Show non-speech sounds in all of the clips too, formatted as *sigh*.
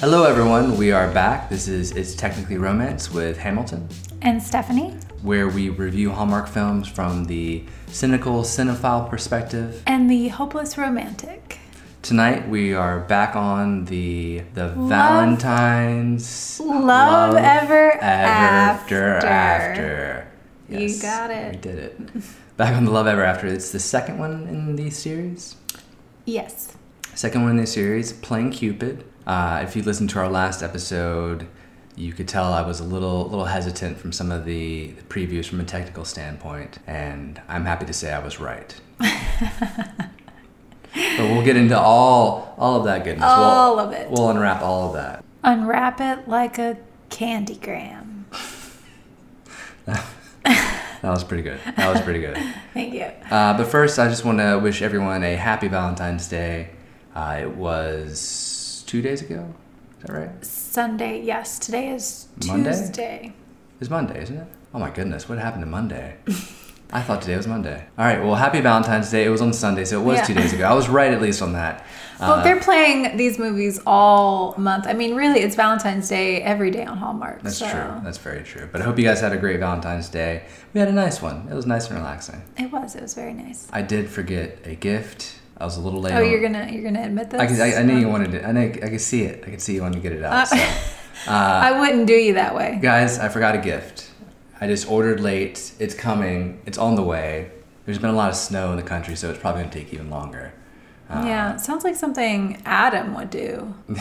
Hello, everyone. We are back. This is It's Technically Romance with Hamilton, And Stephanie. where we review Hallmark films from the cynical cinephile perspective. And the hopeless romantic. Tonight, we are back on the the Valentine's Love ever after after. after. You got it. We did it. Back on the Love Ever After. It's the second one in the series. Yes. Second one in the series, Playing Cupid. Uh, if you listened to our last episode, you could tell I was a little little hesitant from some of the, the previews from a technical standpoint, and I'm happy to say I was right. *laughs* but we'll get into all all of that goodness. All we'll, of it. We'll unwrap all of that. Unwrap it like a candygram. *laughs* That was pretty good. That was pretty good. *laughs* Thank you. Uh, but first, I just want to wish everyone a happy Valentine's Day. Uh, it was two days ago. Is that right? Sunday, yes. Today is Monday? Tuesday. It's Monday, isn't it? Oh my goodness, what happened to Monday? *laughs* I thought today was Monday. All right, well, happy Valentine's Day. It was on Sunday, so it was Yeah. two days ago. I was right at least on that. *laughs* Well, Uh, they're playing these movies all month. I mean, really, it's Valentine's Day every day on Hallmark. that's so true. That's very true. But I hope you guys had a great Valentine's Day. We had a nice one. It was nice and relaxing. It was. It was very nice. I did forget a gift. I was a little late. Oh, on- you're gonna you're gonna admit this? I, could, I, I knew you Um, wanted it. I know. I could see it. I could see you wanted to get it out. Uh, so. *laughs* uh, I wouldn't do you that way. Guys, I forgot a gift. I just ordered late. It's coming. It's on the way. There's been a lot of snow in the country, so it's probably going to take even longer. Uh, yeah, it sounds like something Adam would do. *laughs* you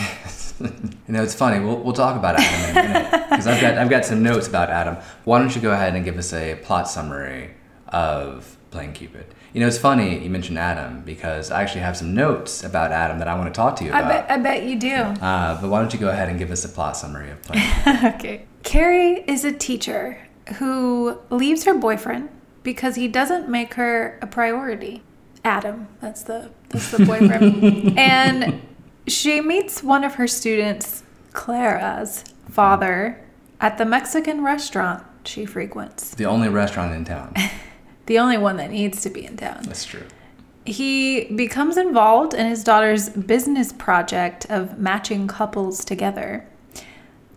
know, it's funny. We'll, we'll talk about Adam in a minute because I've got I've got some notes about Adam. Why don't you go ahead and give us a plot summary of Playing Cupid? You know, it's funny you mentioned Adam because I actually have some notes about Adam that I want to talk to you about. I bet I bet you do. Uh, but why don't you go ahead and give us a plot summary of Playing? *laughs* okay. Carrie is a teacher who leaves her boyfriend because he doesn't make her a priority. Adam, that's the that's the boyfriend. *laughs* and she meets one of her students, Clara's father, at the Mexican restaurant she frequents. the only restaurant in town. *laughs* The only one that needs to be in town. That's true. He becomes involved in his daughter's business project of matching couples together.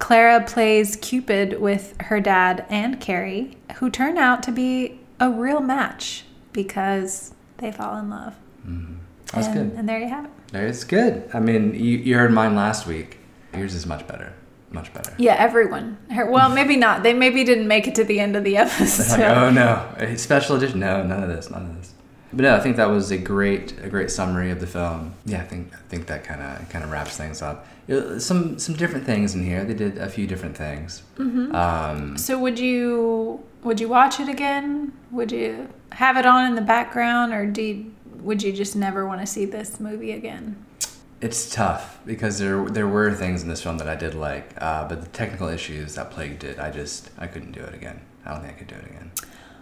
Clara plays Cupid with her dad and Carrie, who turn out to be a real match because they fall in love. Mm-hmm. That's and, good. And there you have it. It's good. I mean, you, you heard mine last week. Yours is much better. Much better. Yeah, everyone. Her, well, *laughs* maybe not. They maybe didn't make it to the end of the *laughs* episode. like, oh no, a special edition. No, none of this, none of this. But no, I think that was a great, a great summary of the film. Yeah, I think, I think that kind of, kind of wraps things up. Uh, Some, some different things in here. They did a few different things. Mm-hmm. Um, So would you would you watch it again? Would you have it on in the background, or do you, would you just never want to see this movie again? It's tough because there, there were things in this film that I did like, uh, but the technical issues that plagued it, I just, I couldn't do it again. I don't think I could do it again.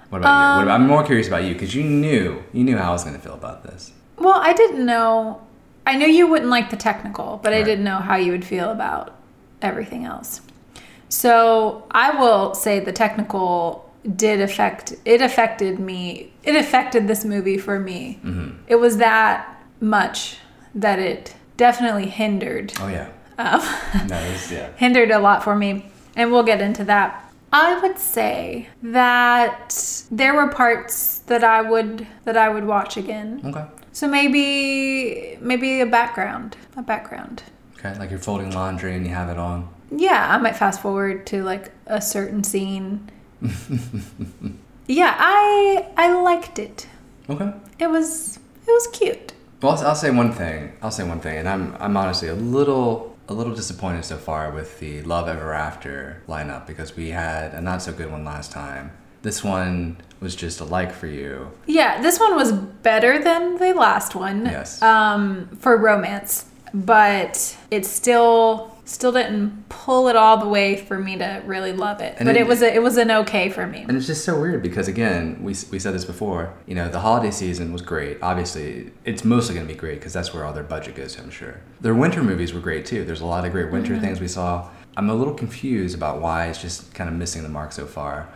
What about you? What about, I'm more curious about you because you knew, you knew how I was going to feel about this. Well, I didn't know. I knew you wouldn't like the technical, but I didn't know how you would feel about everything else. So I will say the technical did affect. It affected me. It affected this movie for me. Mm-hmm. It was that much that it definitely hindered. Oh yeah. Um, *laughs* No, was, yeah. *laughs* hindered a lot for me, and we'll get into that. I would say that there were parts that I would that I would watch again. Okay. So maybe maybe a background, a background. Okay, like you're folding laundry and you have it on. Yeah, I might fast forward to like a certain scene. *laughs* yeah, I I liked it. Okay. It was it was cute. Well, I'll, I'll say one thing. I'll say one thing, and I'm I'm honestly a little a little disappointed so far with the Love Ever After lineup because we had a not so good one last time. This one was just a like for you. Yeah, this one was better than the last one. Yes. Um, for romance, but it's still still didn't pull it all the way for me to really love it. And but it- it, was a, it was an okay for me. And it's just so weird because again, we, we said this before. You know, the holiday season was great. Obviously, it's mostly going to be great because that's where all their budget goes. I'm sure. Their winter movies were great too. There's a lot of great winter mm-hmm. things we saw. I'm a little confused about why it's just kind of missing the mark so far.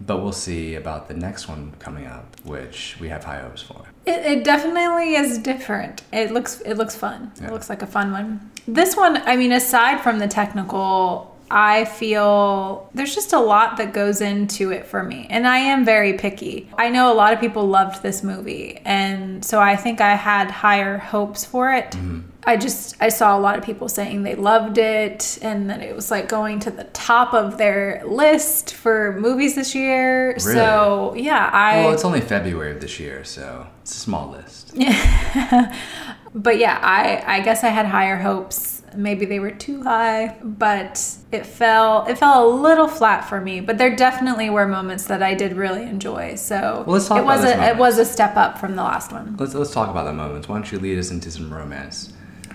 but we'll see about the next one coming up, which we have high hopes for. It, it definitely is different. It looks it looks fun. Yeah. It looks like a fun one. This one, I mean, aside from the technical, I feel there's just a lot that goes into it for me. And I am very picky. I know a lot of people loved this movie, and so I think I had higher hopes for it. Mm-hmm. I just I saw a lot of people saying they loved it and that it was like going to the top of their list for movies this year. So, yeah, I Well, it's only February of this year, so it's a small list. *laughs* *laughs* but yeah, I I guess I had higher hopes. Maybe they were too high, but it fell it fell a little flat for me. But there definitely were moments that I did really enjoy. So Well, let's talk it was a it was a step up from the last one. Let's let's talk about the moments. Why don't you lead us into some romance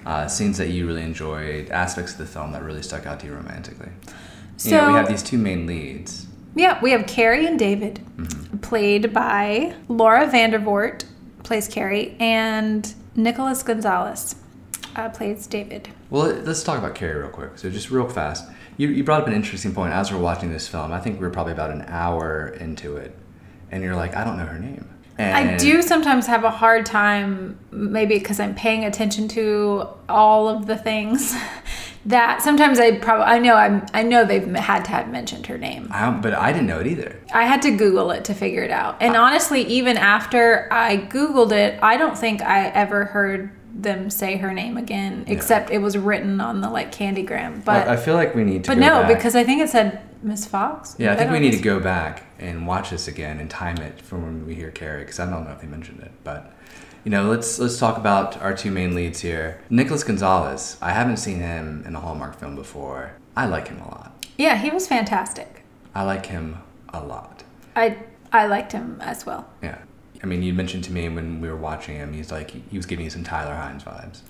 uh, scenes that you really enjoyed, aspects of the film that really stuck out to you romantically? So you know, we have these two main leads. yeah, we have Carrie and David, Mm-hmm. played by Laura Vandervoort, plays Carrie, and Nicholas Gonzalez uh, plays David. Well, let's talk about Carrie real quick. So, just real fast, you, you brought up an interesting point as we're watching this film. I think we are probably about an hour into it, and you're like, I don't know her name. And I do sometimes have a hard time, maybe because I'm paying attention to all of the things. *laughs* that sometimes I probably I know I'm I know they've had to have mentioned her name. I don't- but I didn't know it either. I had to Google it to figure it out. And honestly, even after I Googled it, I don't think I ever heard them say her name again, except it was written on the like Candygram. But I, I feel like we need to. but no, back. because I think it said Miss Fox. Yeah, I think we need to go back and watch this again and time it for when we hear Carrie because I don't know if they mentioned it, but you know, let's let's talk about our two main leads here. Nicholas Gonzalez. I haven't seen him in a Hallmark film before. I like him a lot. Yeah, he was fantastic. I like him a lot. I I liked him as well. Yeah. I mean, you mentioned to me when we were watching him, he's like he was giving you some Tyler Hynes vibes.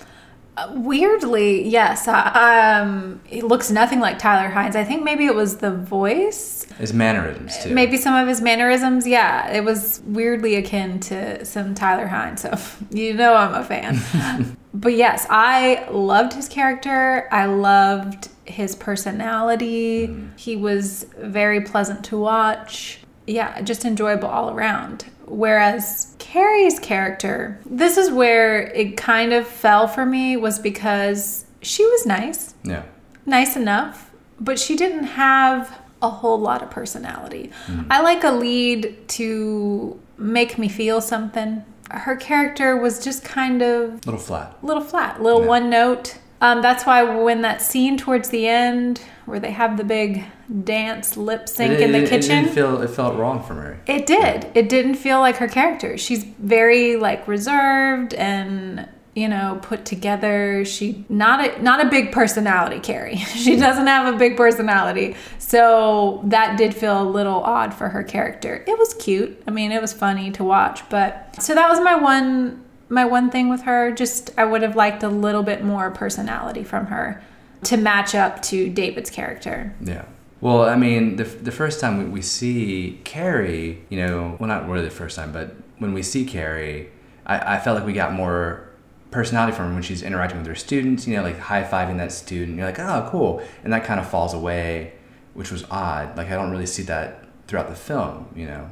Weirdly, yes. Um, he looks nothing like Tyler Hynes. I think maybe it was the voice, His mannerisms too. maybe some of his mannerisms. Yeah, it was weirdly akin to some Tyler Hynes. So *laughs* you know I'm a fan. *laughs* but yes, I loved his character. I loved his personality. He was very pleasant to watch. Yeah, just enjoyable all around. Whereas Carrie's character, this is where it kind of fell for me, was because she was nice, Yeah. nice enough, but she didn't have a whole lot of personality. Mm-hmm. I like a lead to make me feel something. Her character was just kind of Little flat. little flat, little Yeah. one note. Um, that's why when that scene towards the end where they have the big dance lip sync It- in the it- It, kitchen, didn't feel, it felt wrong for Mary. it did. It didn't feel like her character. She's very like reserved and you know put together. She not a not a big personality. Carrie. *laughs* she doesn't have a big personality, so that did feel a little odd for her character. It was cute. I mean, it was funny to watch, but so that was my one my one thing with her. Just I would have liked a little bit more personality from her to match up to David's character. Yeah. Well, I mean, the, the first time we, we see Carrie, you know, well, not really the first time, but when we see Carrie, I, I felt like we got more personality from her when she's interacting with her students, you know, like high fiving that student. You're like, oh, cool. And that kind of falls away, which was odd. Like, I don't really see that throughout the film, you know.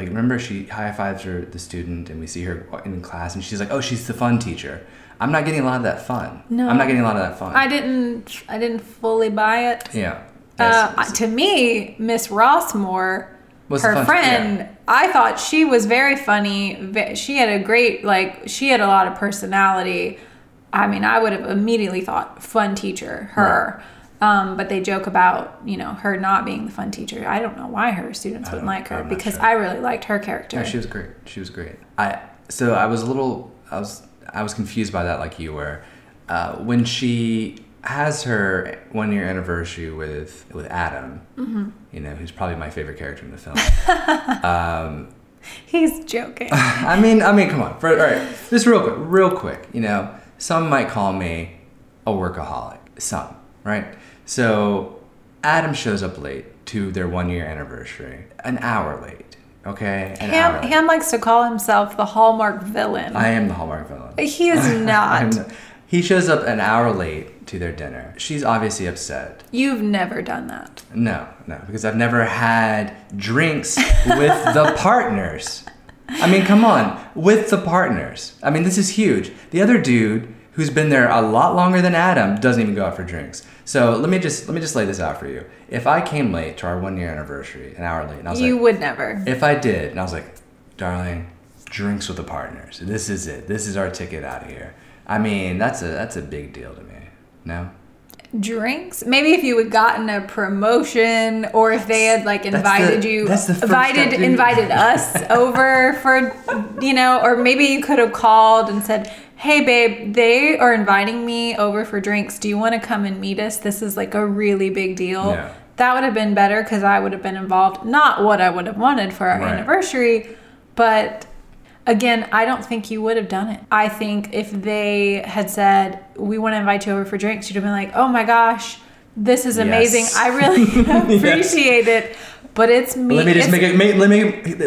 Like, remember, she high fives her, the student, and we see her in class, and she's like, oh, she's the fun teacher. I'm not getting a lot of that fun. No. I'm not getting a lot of that fun. I didn't I didn't fully buy it. yeah. Uh, Yes. to me, Miss Rossmore, Was her friend, yeah. I thought she was very funny. She had a great, like, she had a lot of personality. I mean, I would have immediately thought fun teacher, her. Um, but they joke about, you know, her not being the fun teacher. I don't know why her students wouldn't like her because sure. I really liked her character. No, she was great. She was great. I so I was a little I was I was confused by that like you were. Uh, when she has her one year anniversary with with Adam, Mm-hmm. you know, who's probably my favorite character in the film. *laughs* um, He's joking. *laughs* I mean, I mean, come on. For, all right, just real quick, real quick. You know, some might call me a workaholic. Some, right? So, Adam shows up late to their one year anniversary, an hour late. Okay. Ham. Ham likes to call himself the Hallmark villain. I am the Hallmark villain. he is *laughs* not. The- He shows up an hour late to their dinner. She's obviously upset. You've never done that. No, no, because I've never had drinks with the *laughs* partners. I mean, come on, with the partners. I mean, this is huge. The other dude who's been there a lot longer than Adam doesn't even go out for drinks. So let me just let me just lay this out for you. If I came late to our one year anniversary, an hour late, and I was like, You like, would never. if I did, and I was like, darling, drinks with the partners. This is it. This is our ticket out of here. I mean, that's a that's a big deal to me. No. Drinks? Maybe if you had gotten a promotion or if they had like invited the- you that's the first invited invited us over for you know, or maybe you could have called and said, Hey babe, they are inviting me over for drinks. Do you want to come and meet us? This is like a really big deal. Yeah. That would have been better because I would have been involved. Not what I would have wanted for our Right. anniversary, but Again, I don't think you would have done it. I think if they had said, We want to invite you over for drinks, you'd have been like, Oh my gosh, this is amazing. Yes. I really *laughs* *laughs* appreciate it. But it's me. Let me just make it. Make, let me.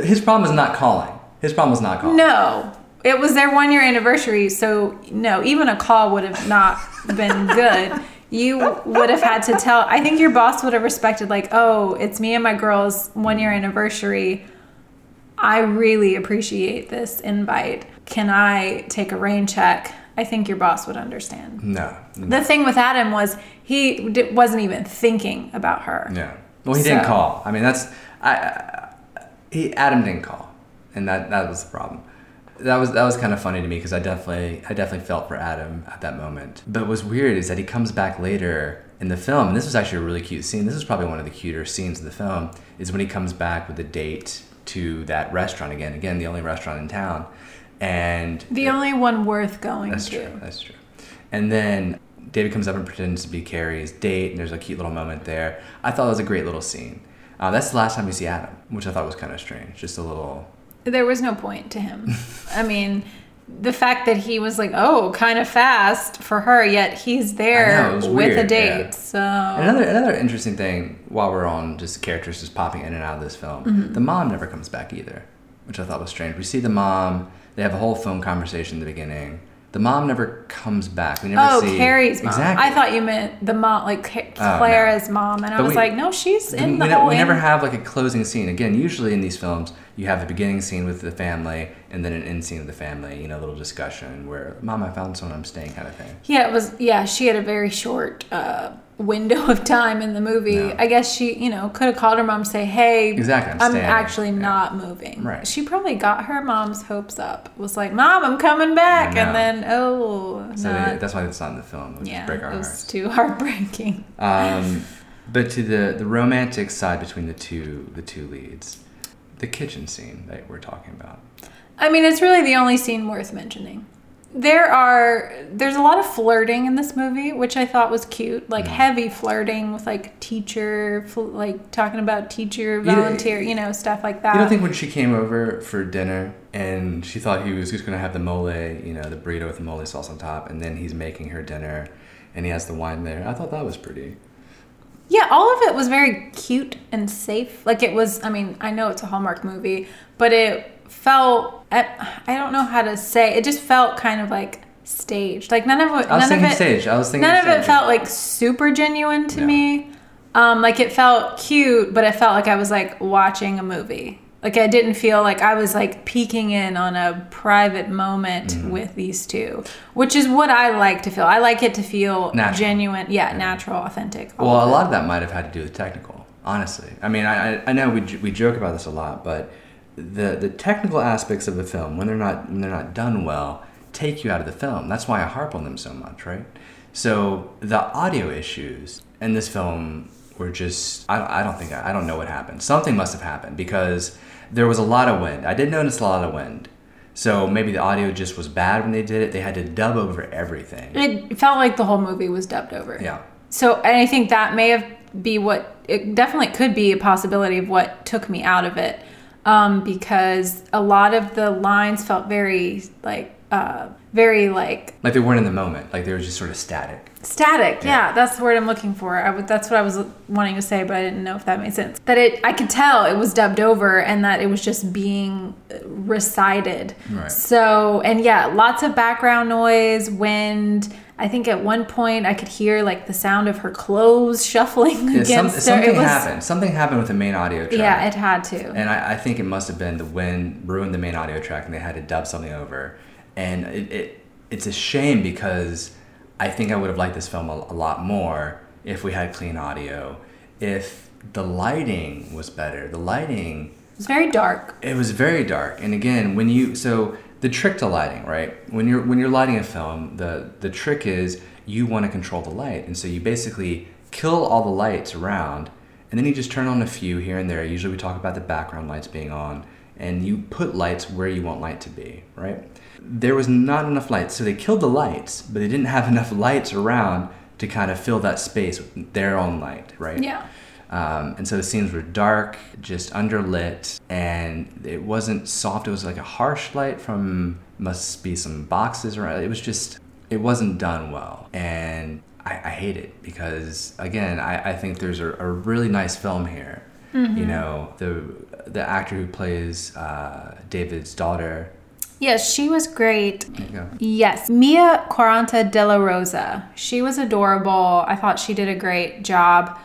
His problem is not calling. His problem is not calling. No. It was their one year anniversary, so no, even a call would have not been good. You would have had to tell. I think your boss would have respected, like, oh, it's me and my girl's one year anniversary. I really appreciate this invite. Can I take a rain check? I think your boss would understand. No. no. The thing with Adam was he d- wasn't even thinking about her. Yeah. Well, he didn't call. I mean, that's I, I. He Adam didn't call, and that that was the problem. That was that was kind of funny to me because I definitely I definitely felt for Adam at that moment. But what's weird is that he comes back later in the film, and this was actually a really cute scene. This is probably one of the cuter scenes in the film. Is when he comes back with a date to that restaurant again. Again, the only restaurant in town, and The only one worth going to that's to. true. That's true. And then David comes up and pretends to be Carrie's date, and there's a cute little moment there. I thought it was a great little scene. Uh, that's the last time we see Adam, which I thought was kind of strange. Just a little. There was no point to him. I mean, the fact that he was like, oh, kind of fast for her, yet he's there know, with a date. yeah. So Another another interesting thing while we're on just characters just popping in and out of this film, Mm-hmm. the mom never comes back either, which I thought was strange. We see the mom. They have a whole phone conversation in the beginning. The mom never comes back. We never Oh, see Carrie's mom. Exactly. I thought you meant the mom, like Ca- Oh, no. Clara's mom, and I was we- like, no, she's in we, the ne- whole. we never have like a closing scene. Again, usually in these films, you have the beginning scene with the family and then an end scene of the family. You know, a little discussion where "Mom, I found someone I'm staying" kind of thing. Yeah, it was. Yeah, she had a very short uh, window of time in the movie. I guess she, you know, could have called her mom, and say, "Hey, Exactly, I'm I'm, actually Yeah. not moving." Right. She probably got her mom's hopes up. Was like, "Mom, I'm coming back," and then, oh, So they, that's why it's not in the film. Which yeah, break our it was hearts. too *laughs* heartbreaking. Um, but to the the romantic side between the two the two leads, the kitchen scene that we're talking about. I mean, it's really the only scene worth mentioning. There are there's a lot of flirting in this movie, which I thought was cute, like heavy flirting with like teacher, fl- like talking about teacher volunteer, you know, stuff like that. You don't think when she came over for dinner and she thought he was just gonna have the mole, you know, the burrito with the mole sauce on top, and then he's making her dinner, and he has the wine there. I thought that was pretty. Yeah, all of it was very cute and safe. Like it was, I mean, I know it's a Hallmark movie, but it felt, I I don't know how to say, it just felt kind of like staged. Like none of it, I was none of thinking it, stage. I was thinking none of it felt like super genuine to No. me. Um, like it felt cute, but it felt like I was like watching a movie. Like I didn't feel like I was like peeking in on a private moment Mm-hmm. with these two, which is what I like to feel. I like it to feel Natural. genuine, yeah, natural, authentic. Well, a lot of that might have had to do with technical, honestly. I mean, I, I- I know we, we joke about this a lot, but the the technical aspects of the film, when they're not when they're not done well, take you out of the film. That's why I harp on them so much, right? So the audio issues in this film were just I, I don't think I don't know what happened. Something must have happened because there was a lot of wind. I did notice a lot of wind. So maybe the audio just was bad when they did it. They had to dub over everything. It felt like the whole movie was dubbed over. Yeah. So, and I think that may have be what it definitely could be a possibility of what took me out of it, um, because a lot of the lines felt very like, uh, very like Like they weren't in the moment. Like they were just sort of static. static. Yeah, Yeah. that's the word I'm looking for. I would, that's what I was wanting to say, but I didn't know if that made sense. That it, I could tell it was dubbed over, and that it was just being recited. Right. So, and yeah, lots of background noise, wind. I think at one point I could hear like the sound of her clothes *laughs* shuffling Yeah, some, against her. something was, happened. Something happened with the main audio track. yeah, it had to. And I, I think it must have been the wind ruined the main audio track and they had to dub something over. And it, it it's a shame because I think I would have liked this film a, a lot more if we had clean audio. If the lighting was better. The lighting It was very dark. it was very dark. And again, when you so the trick to lighting, right? When you're when you're lighting a film, the the trick is you want to control the light. And so you basically kill all the lights around and then you just turn on a few here and there. Usually we talk about the background lights being on and you put lights where you want light to be, right? There was not enough lights. So they killed the lights, but they didn't have *laughs* enough lights around to kind of fill that space with their own light, right? Yeah. Um, and so the scenes were dark, just underlit, and it wasn't soft. It was like a harsh light from must be some boxes around. It was just, it wasn't done well, and I, I hate it because again, I, I think there's a, a really nice film here. You know, the the actor who plays uh, David's daughter. Yes, she was great. There you go. Yes, Mia Quaranta de la Rosa. She was adorable. I thought she did a great job.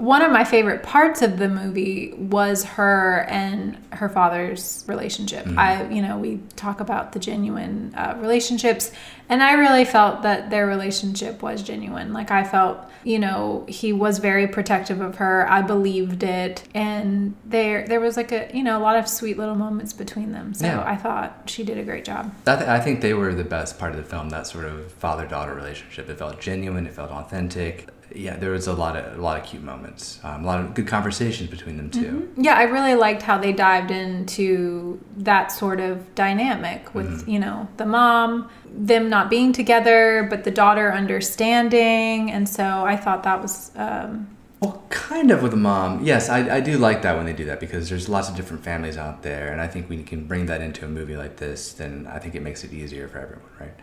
One of my favorite parts of the movie was her and her father's relationship. I, you know, we talk about the genuine uh, relationships, and I really felt that their relationship was genuine. Like I felt, you know, he was very protective of her. I believed it, and there there was like a, you know, a lot of sweet little moments between them. So Yeah. I thought she did a great job. I, th- I think they were the best part of the film. That sort of father-daughter relationship. It felt genuine. It felt authentic. Yeah, there was a lot of a lot of cute moments. Um, a lot of good conversations between them too. Yeah, I really liked how they dived into that sort of dynamic with, you know, the mom, them not being together, but the daughter understanding. And so I thought that was, um, Well, kind of with the mom. Yes, I, I do like that when they do that because there's lots of different families out there, and I think when you can bring that into a movie like this, then I think it makes it easier for everyone, right?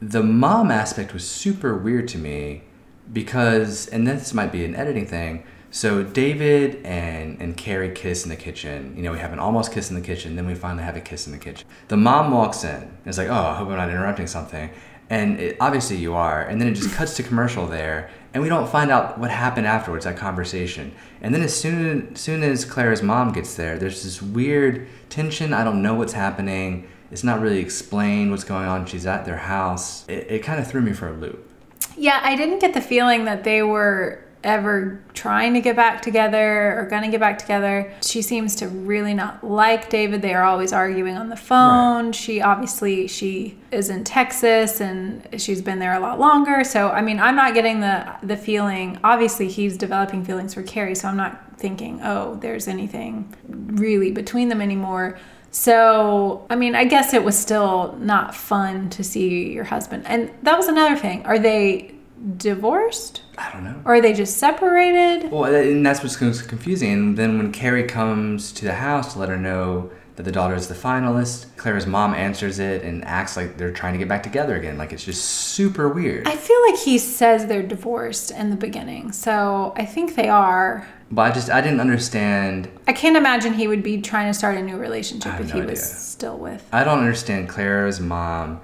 The mom aspect was super weird to me because, and this might be an editing thing. So David and and Carrie kiss in the kitchen. You know, we have an almost kiss in the kitchen, then we finally have a kiss in the kitchen. The mom walks in. It's like, oh, I hope I'm not interrupting something. And it, obviously you are. And then it just cuts to commercial there, and we don't find out what happened afterwards. That conversation. And then as soon as soon as Clara's mom gets there, there's this weird tension. I don't know what's happening. It's not really explained what's going on. She's at their house. It, it kind of threw me for a loop. Yeah, I didn't get the feeling that they were ever trying to get back together or gonna get back together. She seems to really not like David. They are always arguing on the phone. She obviously she is in Texas and she's been there a lot longer. So I mean, I'm not getting the the feeling. Obviously, he's developing feelings for Carrie. So I'm not thinking, oh, there's anything really between them anymore. So, I mean, I guess it was still not fun to see your husband. And that was another thing. Are they divorced? I don't know. Or are they just separated? Well, and that's what's confusing. And then when Carrie comes to the house to let her know that the daughter is the finalist, Clara's mom answers it and acts like they're trying to get back together again. Like it's just super weird. I feel like he says they're divorced in the beginning. So I think they are. But I just I didn't understand. I can't imagine he would be trying to start a new relationship if no he was still with. I don't understand Clara's mom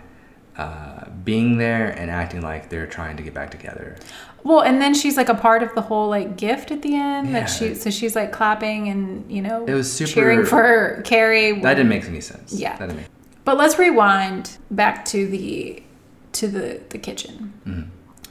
uh, being there and acting like they're trying to get back together. Well, and then she's like a part of the whole like gift at the end Yeah. that she so she's like clapping and you know It was super- cheering for Carrie. That didn't make any sense. Yeah. That didn't make. But let's rewind back to the to the the kitchen. Mhm.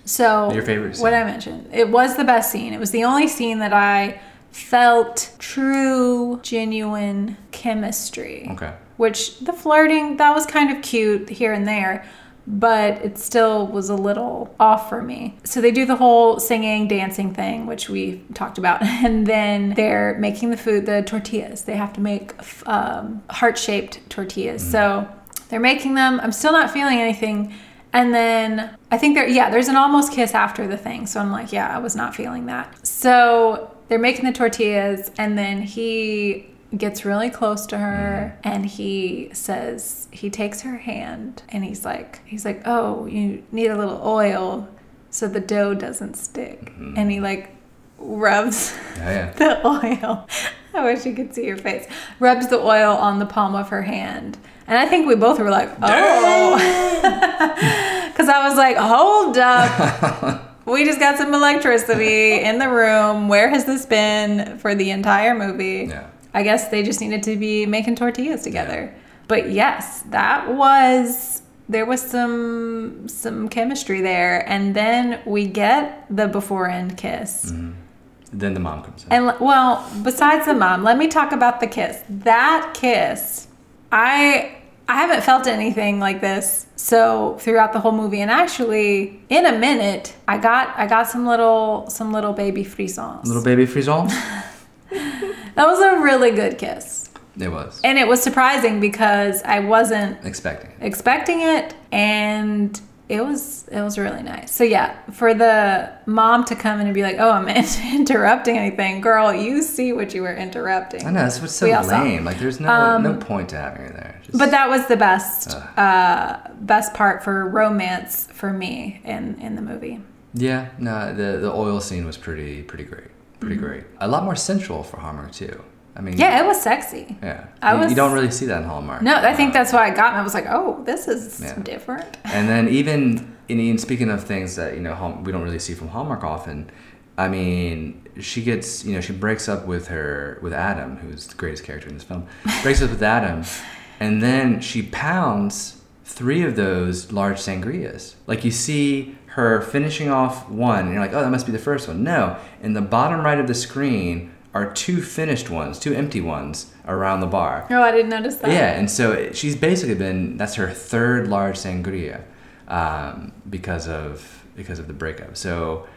So Your favorite What scene. I mentioned. It was the best scene. It was the only scene that I felt true, genuine chemistry. Okay. Which the flirting that was kind of cute here and there, but it still was a little off for me. So they do the whole singing, dancing thing, which we talked about, *laughs* and then they're making the food, the tortillas. They have to make um, heart-shaped tortillas. So they're making them. I'm still not feeling anything. And then I think there, yeah, there's an almost kiss after the thing. So I'm like, yeah, I was not feeling that. So they're making the tortillas, and then he gets really close to her and he says he takes her hand and he's like he's like oh you need a little oil so the dough doesn't stick mm-hmm. and he like rubs Yeah, yeah. *laughs* the oil *laughs* i wish you could see your face rubs the oil on the palm of her hand and i think we both were like oh because *laughs* I was like, hold up. *laughs* we just got some electricity in the room. Where has this been for the entire movie? Yeah. I guess they just needed to be making tortillas together. Yeah. But yes, that was there was some some chemistry there and then we get the before end kiss. Mm-hmm. Then the mom comes in. And well, besides the mom, let me talk about the kiss. That kiss, I I haven't felt anything like this so throughout the whole movie. And actually, in a minute, I got I got some little some little baby frissons. Little baby frisson? *laughs* that was a really good kiss, it was. and it was surprising because I wasn't Expecting. it. expecting it, and it was it was really nice. So yeah, for the mom to come in and be like, "Oh, I'm *laughs* interrupting anything, girl," you see what you were interrupting. I know, that's what's so We lame. Like, there's no no point to having her there. Just, But that was the best uh, best part for romance for me in in the movie. Yeah, no, the the oil scene was pretty pretty great. Pretty great. A lot more sensual for Hallmark, too. I mean. Yeah, it was sexy. Yeah. I you, you don't really see that in Hallmark. No, I think Uh, that's why I got. me. I was like, oh, this is Yeah. different. And then *laughs* even and even speaking of things that you know we don't really see from Hallmark often, I mean, she gets you know she breaks up with her with Adam, who's the greatest character in this film. *laughs* Breaks up with Adam, and then she pounds three of those large sangrias. Like you see her finishing off one, and you're like, oh, that must be the first one. No, in the bottom right of the screen are two finished ones, two empty ones around the bar. Oh, I didn't notice that. Yeah, and so it- she's basically been that's her third large sangria um, because of because of the breakup. So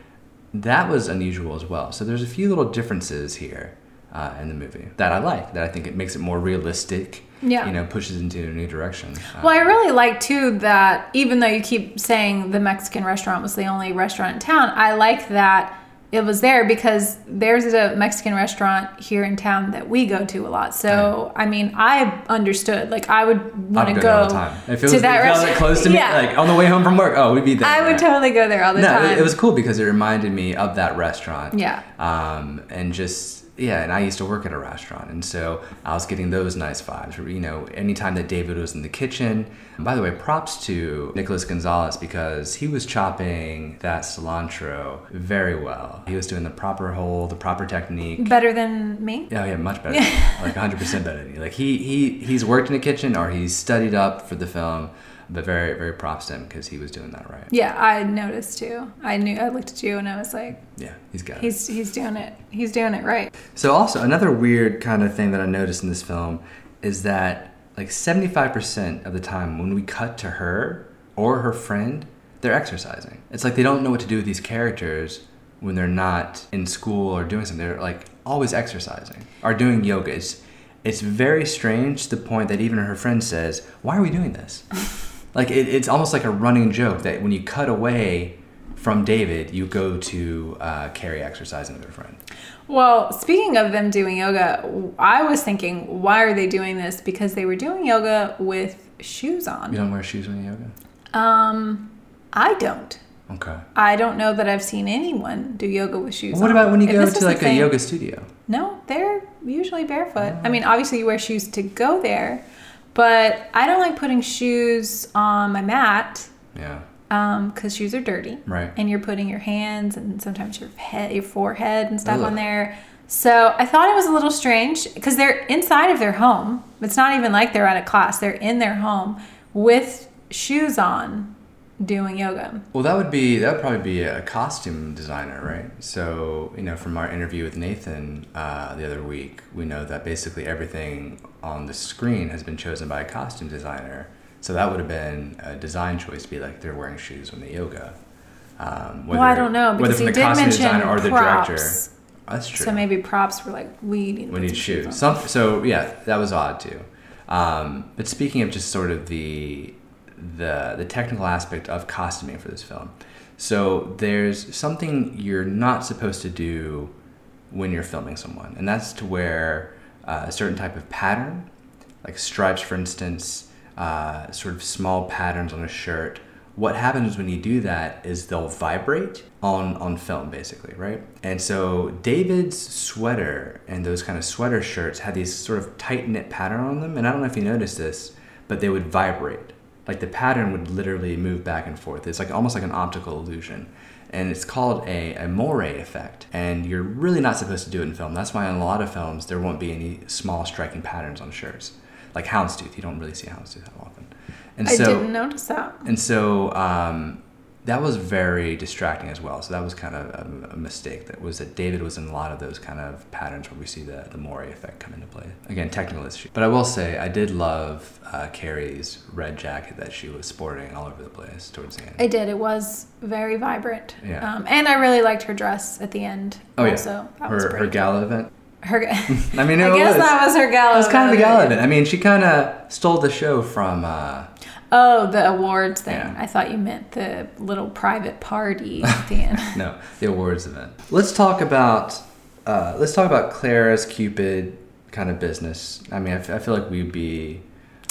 that was unusual as well. So there's a few little differences here uh, in the movie that I like. That I think it makes it more realistic. Yeah. you know, pushes into a new direction. Well, I really like too that even though you keep saying the Mexican restaurant was the only restaurant in town, I like that it was there because there's a Mexican restaurant here in town that we go to a lot. So, I mean, I understood. Like, I would want to go, there go all the time. If it was, to that restaurant. close to me, yeah, like on the way home from work, oh, we'd be there. I would Yeah. totally go there all the no, time. it, it was cool because it reminded me of that restaurant. Yeah. Um, and just yeah, and I used to work at a restaurant, and so I was getting those nice vibes. You know, anytime that David was in the kitchen. And by the way, props to Nicholas Gonzalez because he was chopping that cilantro very well. He was doing the proper hole, the proper technique. better than me. Oh yeah, much better. *laughs* like 100% better than me. Like he he he's worked in the kitchen or he's studied up for the film, but very very props to him because he was doing that right. Yeah, I noticed too. I knew. I looked at you and I was like, Yeah, he's got it. he's he's doing it. He's doing it right. So also another weird kind of thing that I noticed in this film is that like 75% of the time when we cut to her or her friend, they're exercising. It's like they don't know what to do with these characters when they're not in school or doing something. They're like always exercising or doing yoga. It's, it's very strange to the point that even her friend says, Why are we doing this? *laughs* like it, it's almost like a running joke that when you cut away from David, you go to uh, Carrie exercising with her friend. Well, speaking of them doing yoga, I was thinking, why are they doing this? Because they were doing yoga with shoes on. You don't wear shoes when you yoga? Um, I don't. Okay. I don't know that I've seen anyone do yoga with shoes What on. about when you If go to like a yoga studio? No, they're usually barefoot. I mean, obviously you wear shoes to go there, but I don't like putting shoes on my mat Yeah. um because shoes are dirty Right. and you're putting your hands and sometimes your head your forehead and stuff Ugh. on there so i thought it was a little strange because they're inside of their home it's not even like they're at a class they're in their home with shoes on doing yoga Well, that would be that would probably be a costume designer, right? So you know, from our interview with Nathan uh, the other week, we know that basically everything on the screen has been chosen by a costume designer. So that would have been a design choice to be like they're wearing shoes when they yoga. Um, well i don't know whether because from he the did costume mention designer or the director. That's true. so maybe props were like we need, we need shoes. Some, so yeah, that was odd too. Um, but speaking of just sort of the the the technical aspect of costuming for this film, so there's something you're not supposed to do when you're filming someone, and that's to wear uh, a certain type of pattern, like stripes, for instance, uh, sort of small patterns on a shirt. What happens when you do that is they'll vibrate on on film, basically, right? And so David's sweater and those kind of sweater shirts had these sort of tight knit pattern on them, and I don't know if you noticed this, but they would vibrate like the pattern would literally move back and forth. It's like almost like an optical illusion. And it's called a, a moire effect. And you're really not supposed to do it in film. That's why in a lot of films there won't be any small striking patterns on shirts. Like houndstooth, you don't really see houndstooth that often. And so I so didn't notice that. and so um, that was very distracting as well. So that was kind of a, a mistake. That was that David was in a lot of those kind of patterns where we see the the moire effect come into play. Again, technical issue. But I will say I did love uh, Carrie's red jacket that she was sporting all over the place towards the end. I did. It was very vibrant. Yeah. Um, and I really liked her dress at the end. oh also. yeah, That was her her gala event. Her, *laughs* I mean, it *laughs* I guess was. that was her gala. it was kind of a gala event. I mean, she kind of stole the show from. Uh, Oh, the awards thing. Yeah. I thought you meant the little private party at the end. no, the awards event. Let's talk about uh, let's talk about Clara's Cupid kind of business. I mean, I, f- I feel like we'd be.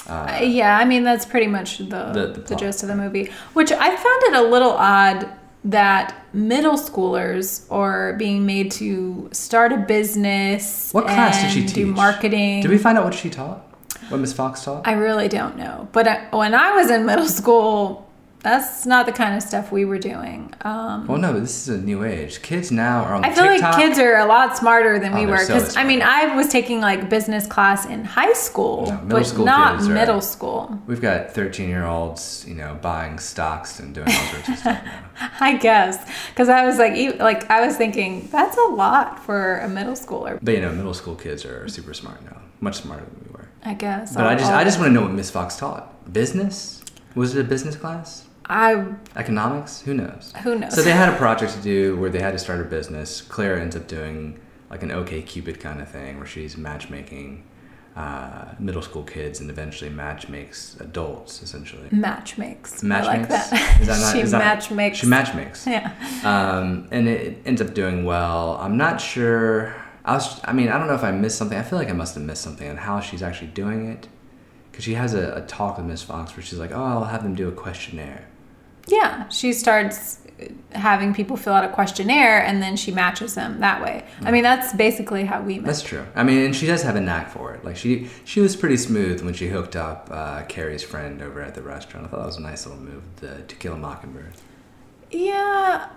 Uh, Uh, yeah, I mean that's pretty much the The- the the, gist of the movie. Which I found it a little odd that middle schoolers are being made to start a business. what class did she teach? Do marketing. Did we find out what she taught? What Miss Fox taught? I really don't know. But I, when I was in middle school, that's not the kind of stuff we were doing. Um, well, no, this is a new age. Kids now are on I feel TikTok. like kids are a lot smarter than Oh, we were. so Because I mean, I was taking like business class in high school, No, but school not kids middle school. We've got 13 year olds, you know, buying stocks and doing all sorts of stuff now. *laughs* I guess because I was like, like I was thinking that's a lot for a middle schooler. But you know, middle school kids are super smart now, much smarter than we were. I guess. But I I'll- just, I'll- I just want to know what Miss Fox taught. Business? Was it a business class? I Economics? Who knows? who knows. So they had a project to do where they had to start a business. Claire ends up doing like an OkCupid kind of thing where she's matchmaking uh, middle school kids and eventually match makes adults essentially. match makes. Match I like makes? that. Is that not- *laughs* she is that- match makes. She match makes. Yeah. Um, and it ends up doing well. I'm not sure. I was. I mean, I don't know if I missed something. I feel like I must have missed something on how she's actually doing it. Because she has a, a talk with Miss Fox where she's like, "Oh, I'll have them do a questionnaire." Yeah, she starts having people fill out a questionnaire and then she matches them that way. I mean, that's basically how we met. That's true. I mean, and she does have a knack for it. Like she she was pretty smooth when she hooked up uh, Carrie's friend over at the restaurant. I thought that was a nice little move. The To Kill a Mockingbird. Yeah,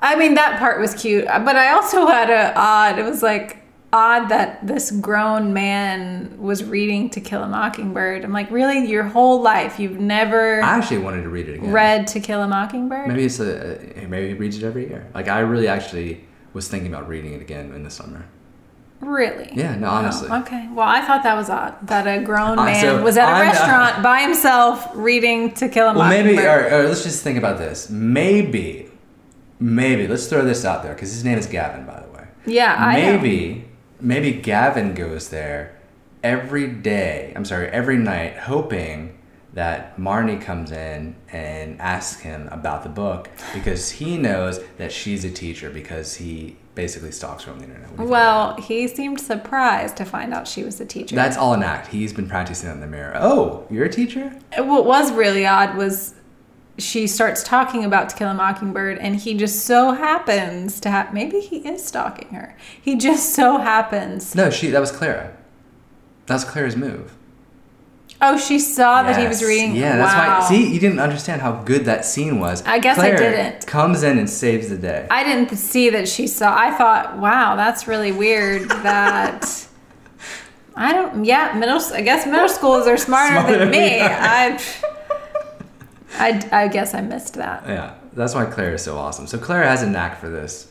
I mean that part was cute, but I also had a odd. It was like odd that this grown man was reading To Kill a Mockingbird. I'm like, really, your whole life you've never I actually wanted to read it again. read To Kill a Mockingbird? Maybe it's a maybe he reads it every year. Like I really actually was thinking about reading it again in the summer. Really? Yeah, no, honestly. Oh, okay. Well, I thought that was odd that a grown man so was at a I'm- restaurant by himself reading To Kill a Well, maybe, Mockingbird. or, or let's just think about this. Maybe, maybe, let's throw this out there because his name is Gavin, by the way. yeah, I know. maybe, maybe Gavin goes there every day, I'm sorry, every night, hoping that Marnie comes in and asks him about the book because he knows that she's a teacher because he basically stalks her on the internet. What do you think Well, he seemed surprised to find out she was a teacher. That's all an act. He's been practicing in the mirror. Oh, you're a teacher? what was really odd was she starts talking about To Kill a Mockingbird, and he just so happens to have. Maybe he is stalking her. He just so happens. No, she. That was Clara. That was Clara's move. Oh, she saw that he was reading. Yeah, that's wow. why. See, you didn't understand how good that scene was. I guess I didn't. Comes in and saves the day. I didn't see that she saw. I thought, wow, that's really weird that. *laughs* I don't. Yeah, middle. I guess middle schools are smarter, Smarter than than me. I, *laughs* I. I guess I missed that. Yeah, that's why Claire is so awesome. So Claire has a knack for this.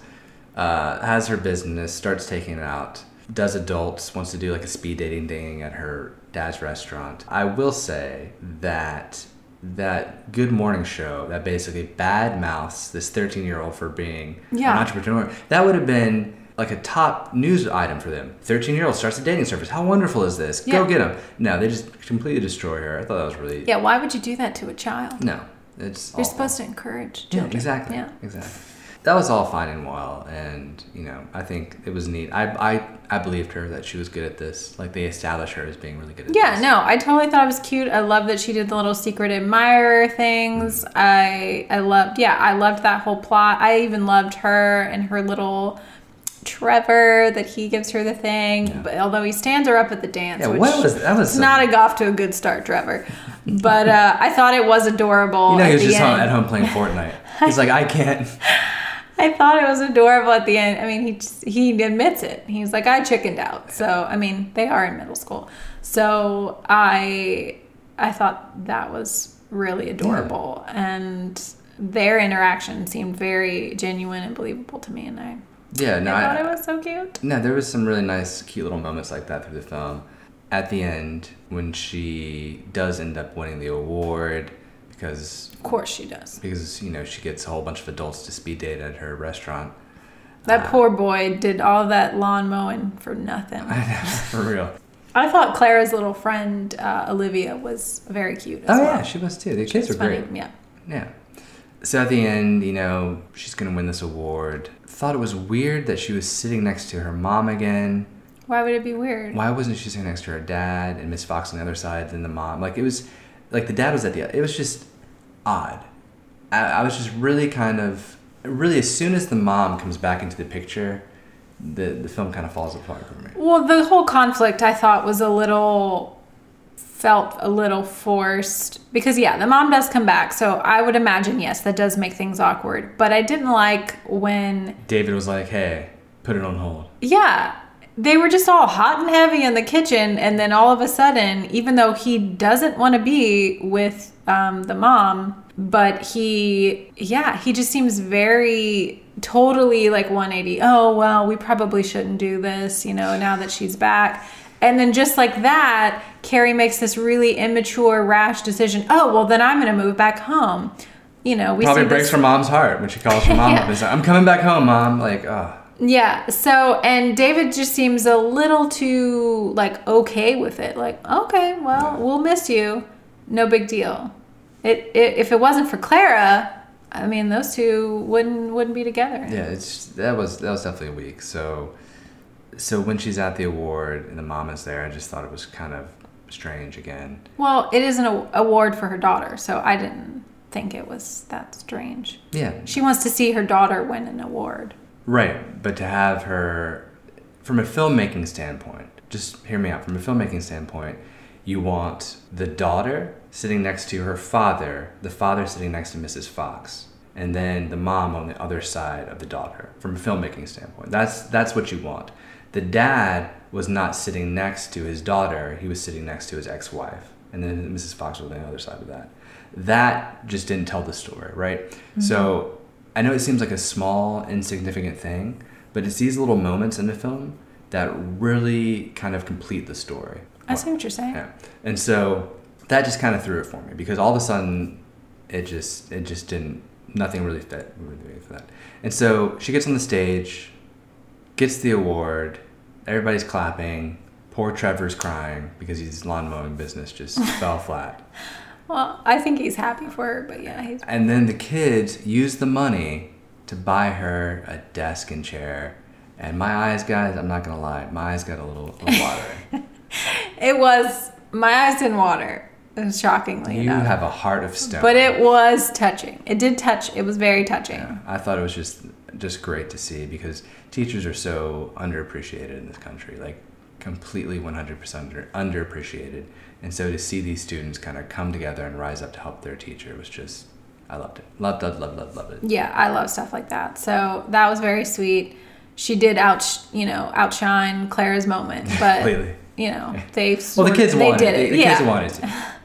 Uh, has her business, starts taking it out, does adults, wants to do like a speed dating thing at her dad's restaurant. I will say that that Good Morning show that basically bad mouths this 13 year old for being Yeah. an entrepreneur. That would have been like a top news item for them. 13 year old starts a dating service. How wonderful is this? Go get him. No, they just completely destroy her. I thought that was really Yeah. Why would you do that to a child? no. It's You're awful. supposed to encourage Yeah, exactly. Yeah. Exactly. That was all fine and well, and you know, I think it was neat. I, I, I believed her that she was good at this. Like they established her as being really good at Yeah, this. no, I totally thought it was cute. I love that she did the little secret admirer things. Mm. I I loved, yeah, I loved that whole plot. I even loved her and her little Trevor that he gives her the thing, but although he stands her up at the dance, Yeah, which what was that? Was it's some- not a off to a good start, Trevor. But uh, I thought it was adorable. You know, he was just home, at home playing Fortnite. He's like, I can't. *laughs* I thought it was adorable at the end. I mean, he just, he admits it. He's like, I chickened out. So I mean, they are in middle school. So I I thought that was really adorable, and their interaction seemed very genuine and believable to me, and I, Yeah, no, I thought I, it was so cute. no, there was some really nice, cute little moments like that through the film. At the end, when she does end up winning the award, because Of course, she does. because you know she gets a whole bunch of adults to speed date at her restaurant. That poor boy did all that lawn mowing for nothing. *laughs* For real. I thought Clara's little friend uh, Olivia was very cute as Oh well. yeah, she was too. The kids were funny. great. Yeah. Yeah. So at the end, you know, she's gonna win this award. Thought it was weird that she was sitting next to her mom again. Why would it be weird? Why wasn't she sitting next to her dad and Miss Fox on the other side than the mom? Like it was, like the dad was at the. It was just odd. I, I was just really kind of really as soon as the mom comes back into the picture, the the film kind of falls apart for me. Well, the whole conflict I thought was a little felt a little forced because yeah, the mom does come back. So I would imagine yes, that does make things awkward. But I didn't like when David was like, "Hey, put it on hold." yeah, they were just all hot and heavy in the kitchen and then all of a sudden, even though he doesn't want to be with um, the mom, but he yeah, he just seems very totally like 180. Oh, well, we probably shouldn't do this, you know, now that she's back. And then just like that, Carrie makes this really immature, rash decision. Oh, well, then I'm going to move back home. You know, we Probably breaks this her mom's heart when she calls her mom Yeah. up and says, "I'm coming back home, mom." Like, oh. Yeah. So, and David just seems a little too like okay with it. Like, okay, well, we'll miss you. No big deal. It, it if it wasn't for Clara, I mean, those two wouldn't wouldn't be together. Yeah, it's that was that was definitely weak. So, so when she's at the award and the mom is there, I just thought it was kind of strange again. Well, it is an award for her daughter, so I didn't think it was that strange. Yeah, She wants to see her daughter win an award. right. But to have her, from a filmmaking standpoint, just hear me out. From a filmmaking standpoint, you want the daughter sitting next to her father, the father sitting next to Mrs. Fox, and then the mom on the other side of the daughter. From a filmmaking standpoint, that's that's what you want. The dad was not sitting next to his daughter; he was sitting next to his ex-wife, and then Mrs. Fox was on the other side of that. That just didn't tell the story, right? Mm-hmm. So I know it seems like a small, insignificant thing, but it's these little moments in the film that really kind of complete the story. I see what you're saying. Yeah. And so that just kind of threw it for me because all of a sudden it just it just didn't nothing really fit really for that. And so she gets on the stage, gets the award, everybody's clapping. Poor Trevor's crying because his lawn mowing business just *laughs* fell flat. Well, I think he's happy for her, but yeah, he's And then the kids use the money to buy her a desk and chair. And my eyes, guys, I'm not gonna lie, my eyes got a little, little watery. *laughs* It was my eyes didn't water. Uh, shockingly you enough. have a heart of stone. But it was touching. It did touch. It was very touching. Yeah, I thought it was just just great to see because teachers are so underappreciated in this country, like completely 100% under, underappreciated. And so to see these students kind of come together and rise up to help their teacher was just, I loved it. Loved, loved, loved, loved, loved it. Yeah, I love stuff like that. So that was very sweet. She did out, you know, outshine Clara's moment, but *laughs* you know, they Well, the kids they wanted did it. it. The yeah. kids wanted to. *laughs*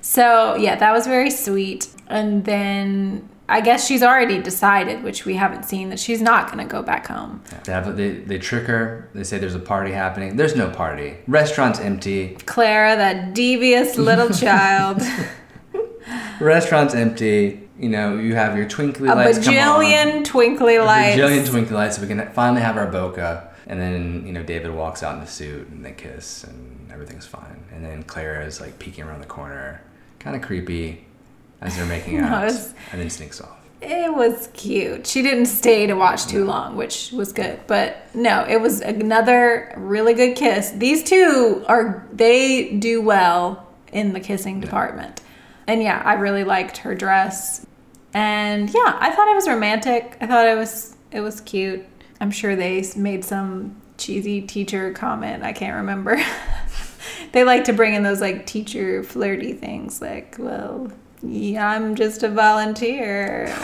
So yeah, that was very sweet. And then I guess she's already decided, which we haven't seen, that she's not going to go back home. They, have, they, they trick her. They say there's a party happening. There's no party. Restaurant's empty. Clara, that devious little *laughs* child, *laughs* Restaurant's empty. You know, you have your twinkly a lights come on. bajillion twinkly A lights. bajillion twinkly lights. So we can finally have our bokeh. And then, you know, David walks out in the suit and they kiss and everything's fine. And then Clara is like peeking around the corner, kind of creepy as they're making *laughs* out. was- and then sneaks off. It was cute. She didn't stay to watch too long, which was good. But no, it was another really good kiss. These two are they do well in the kissing department. And yeah, I really liked her dress. And yeah, I thought it was romantic. I thought it was it was cute. I'm sure they made some cheesy teacher comment. I can't remember. *laughs* they like to bring in those like teacher flirty things, like, well, yeah, I'm just a volunteer. *laughs*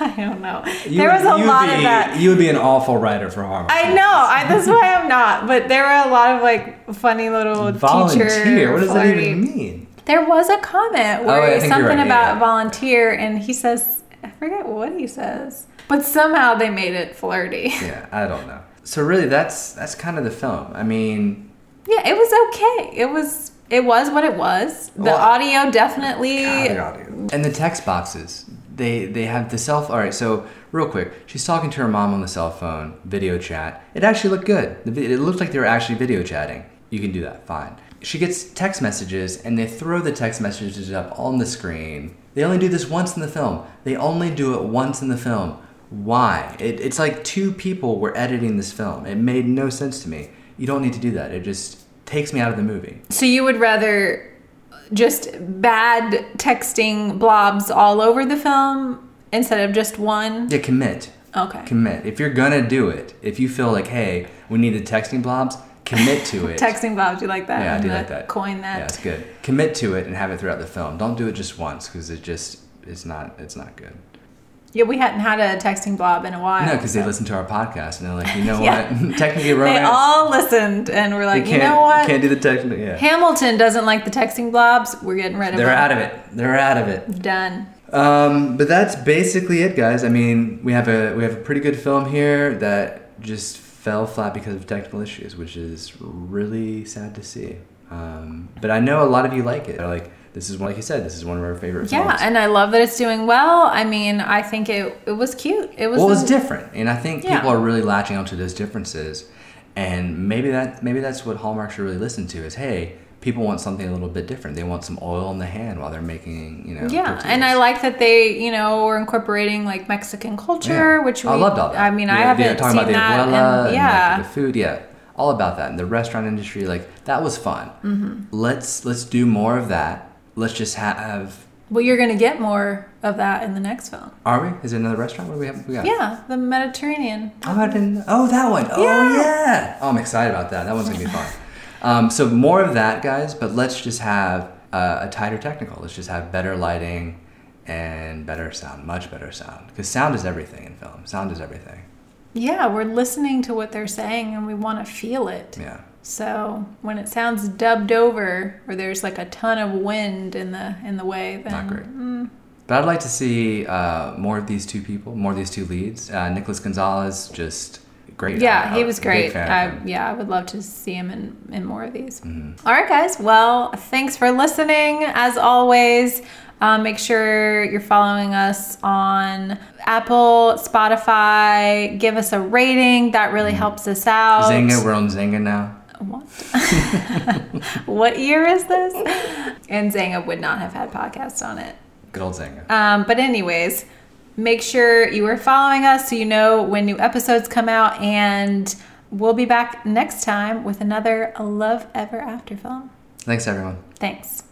I don't, know. You there would- was a lot be- of that. You would be an awful writer for Hallmark. I know. I, that's why I'm not. But there were a lot of like funny little Volunteer. teacher. What does that even mean? There was a comment Oh, where think something right, about yeah. volunteer, and he says, I forget what he says, but somehow they made it flirty. Yeah, I don't know. So really, that's that's kind of the film. I mean, Yeah, it was okay. It was it was what it was. The Well, audio definitely. God, the audio. And the text boxes, they they have the self. All right, so real quick, she's talking to her mom on the cell phone, video chat. It actually looked good. It looked like they were actually video chatting. You can do that, fine. She gets text messages, and they throw the text messages up on the screen. They only do this once in the film. They only do it once in the film. Why? It, it's like two people were editing this film. It made no sense to me. You don't need to do that. It just takes me out of the movie. So you would rather just bad texting blobs all over the film instead of just one? Yeah, commit. Okay. commit. If you're gonna do it, if you feel like, hey, we need the texting blobs, commit to *laughs* it. Texting blobs, you like that? Yeah, I do like that. Coin that. Yeah, it's good. Commit to it and have it throughout the film. Don't do it just once because it just it's not it's not good. Yeah, we hadn't had a texting blob in a while. No, because they so- listen to our podcast and they're like, you know *laughs* Yeah. what? *laughs* Technically, They all listened and we're like, you know what? can't do the texting. Yeah, Hamilton doesn't like the texting blobs. We're getting rid of they're them. out of it. They're out of it. Done. Um, but that's basically it, guys. I mean, we have a we have a pretty good film here that just fell flat because of technical issues, which is really sad to see. Um, but I know a lot of you like it. They're like, this is one, like you said, this is one of our favorite Yeah, films. and I love that it's doing well. I mean, I think it it was cute. It was. well, it's different, and I think Yeah. people are really latching onto those differences. And maybe that maybe that's what Hallmark should really listen to is, hey, people want something a little bit different. They want some oil in the hand while they're making, you know. Yeah, and I like that they, you know, were incorporating like Mexican culture, Yeah. which we, I loved all that. I mean, I haven't yeah, talking seen about the that. and, and, yeah, like, the food, yeah, all about that. And the restaurant industry, like that was fun. Mm-hmm. Let's let's do more of that. Let's just have. well, you're gonna get more of that in the next film. Are we? Is it another restaurant? What do we have? We got? Yeah, the Mediterranean. Oh, I didn't. Oh, that one. Oh, Yeah. yeah. Oh, I'm excited about that. That one's gonna be fun. Um, so more of that, guys. But let's just have uh, a tighter technical. Let's just have better lighting and better sound, much better sound. Because sound is everything in film. Sound is everything. Yeah, we're listening to what they're saying and we want to feel it. Yeah. So when it sounds dubbed over, or there's like a ton of wind in the in the way, then Not great. mm, But I'd like to see uh, more of these two people, more of these two leads. Uh, Nicholas Gonzalez, just great. yeah, I- he was great. I, yeah, I would love to see him in in more of these. Mhm. All right, guys. Well, thanks for listening. As always, um, make sure you're following us on Apple, Spotify. Give us a rating. That really helps us out. Zynga, we're on Zynga now. What? *laughs* what year is this? And Xanga would not have had podcasts on it. Good old Xanga. Um, but anyways, make sure you are following us so you know when new episodes come out, and we'll be back next time with another Love Ever After film. Thanks, everyone. Thanks.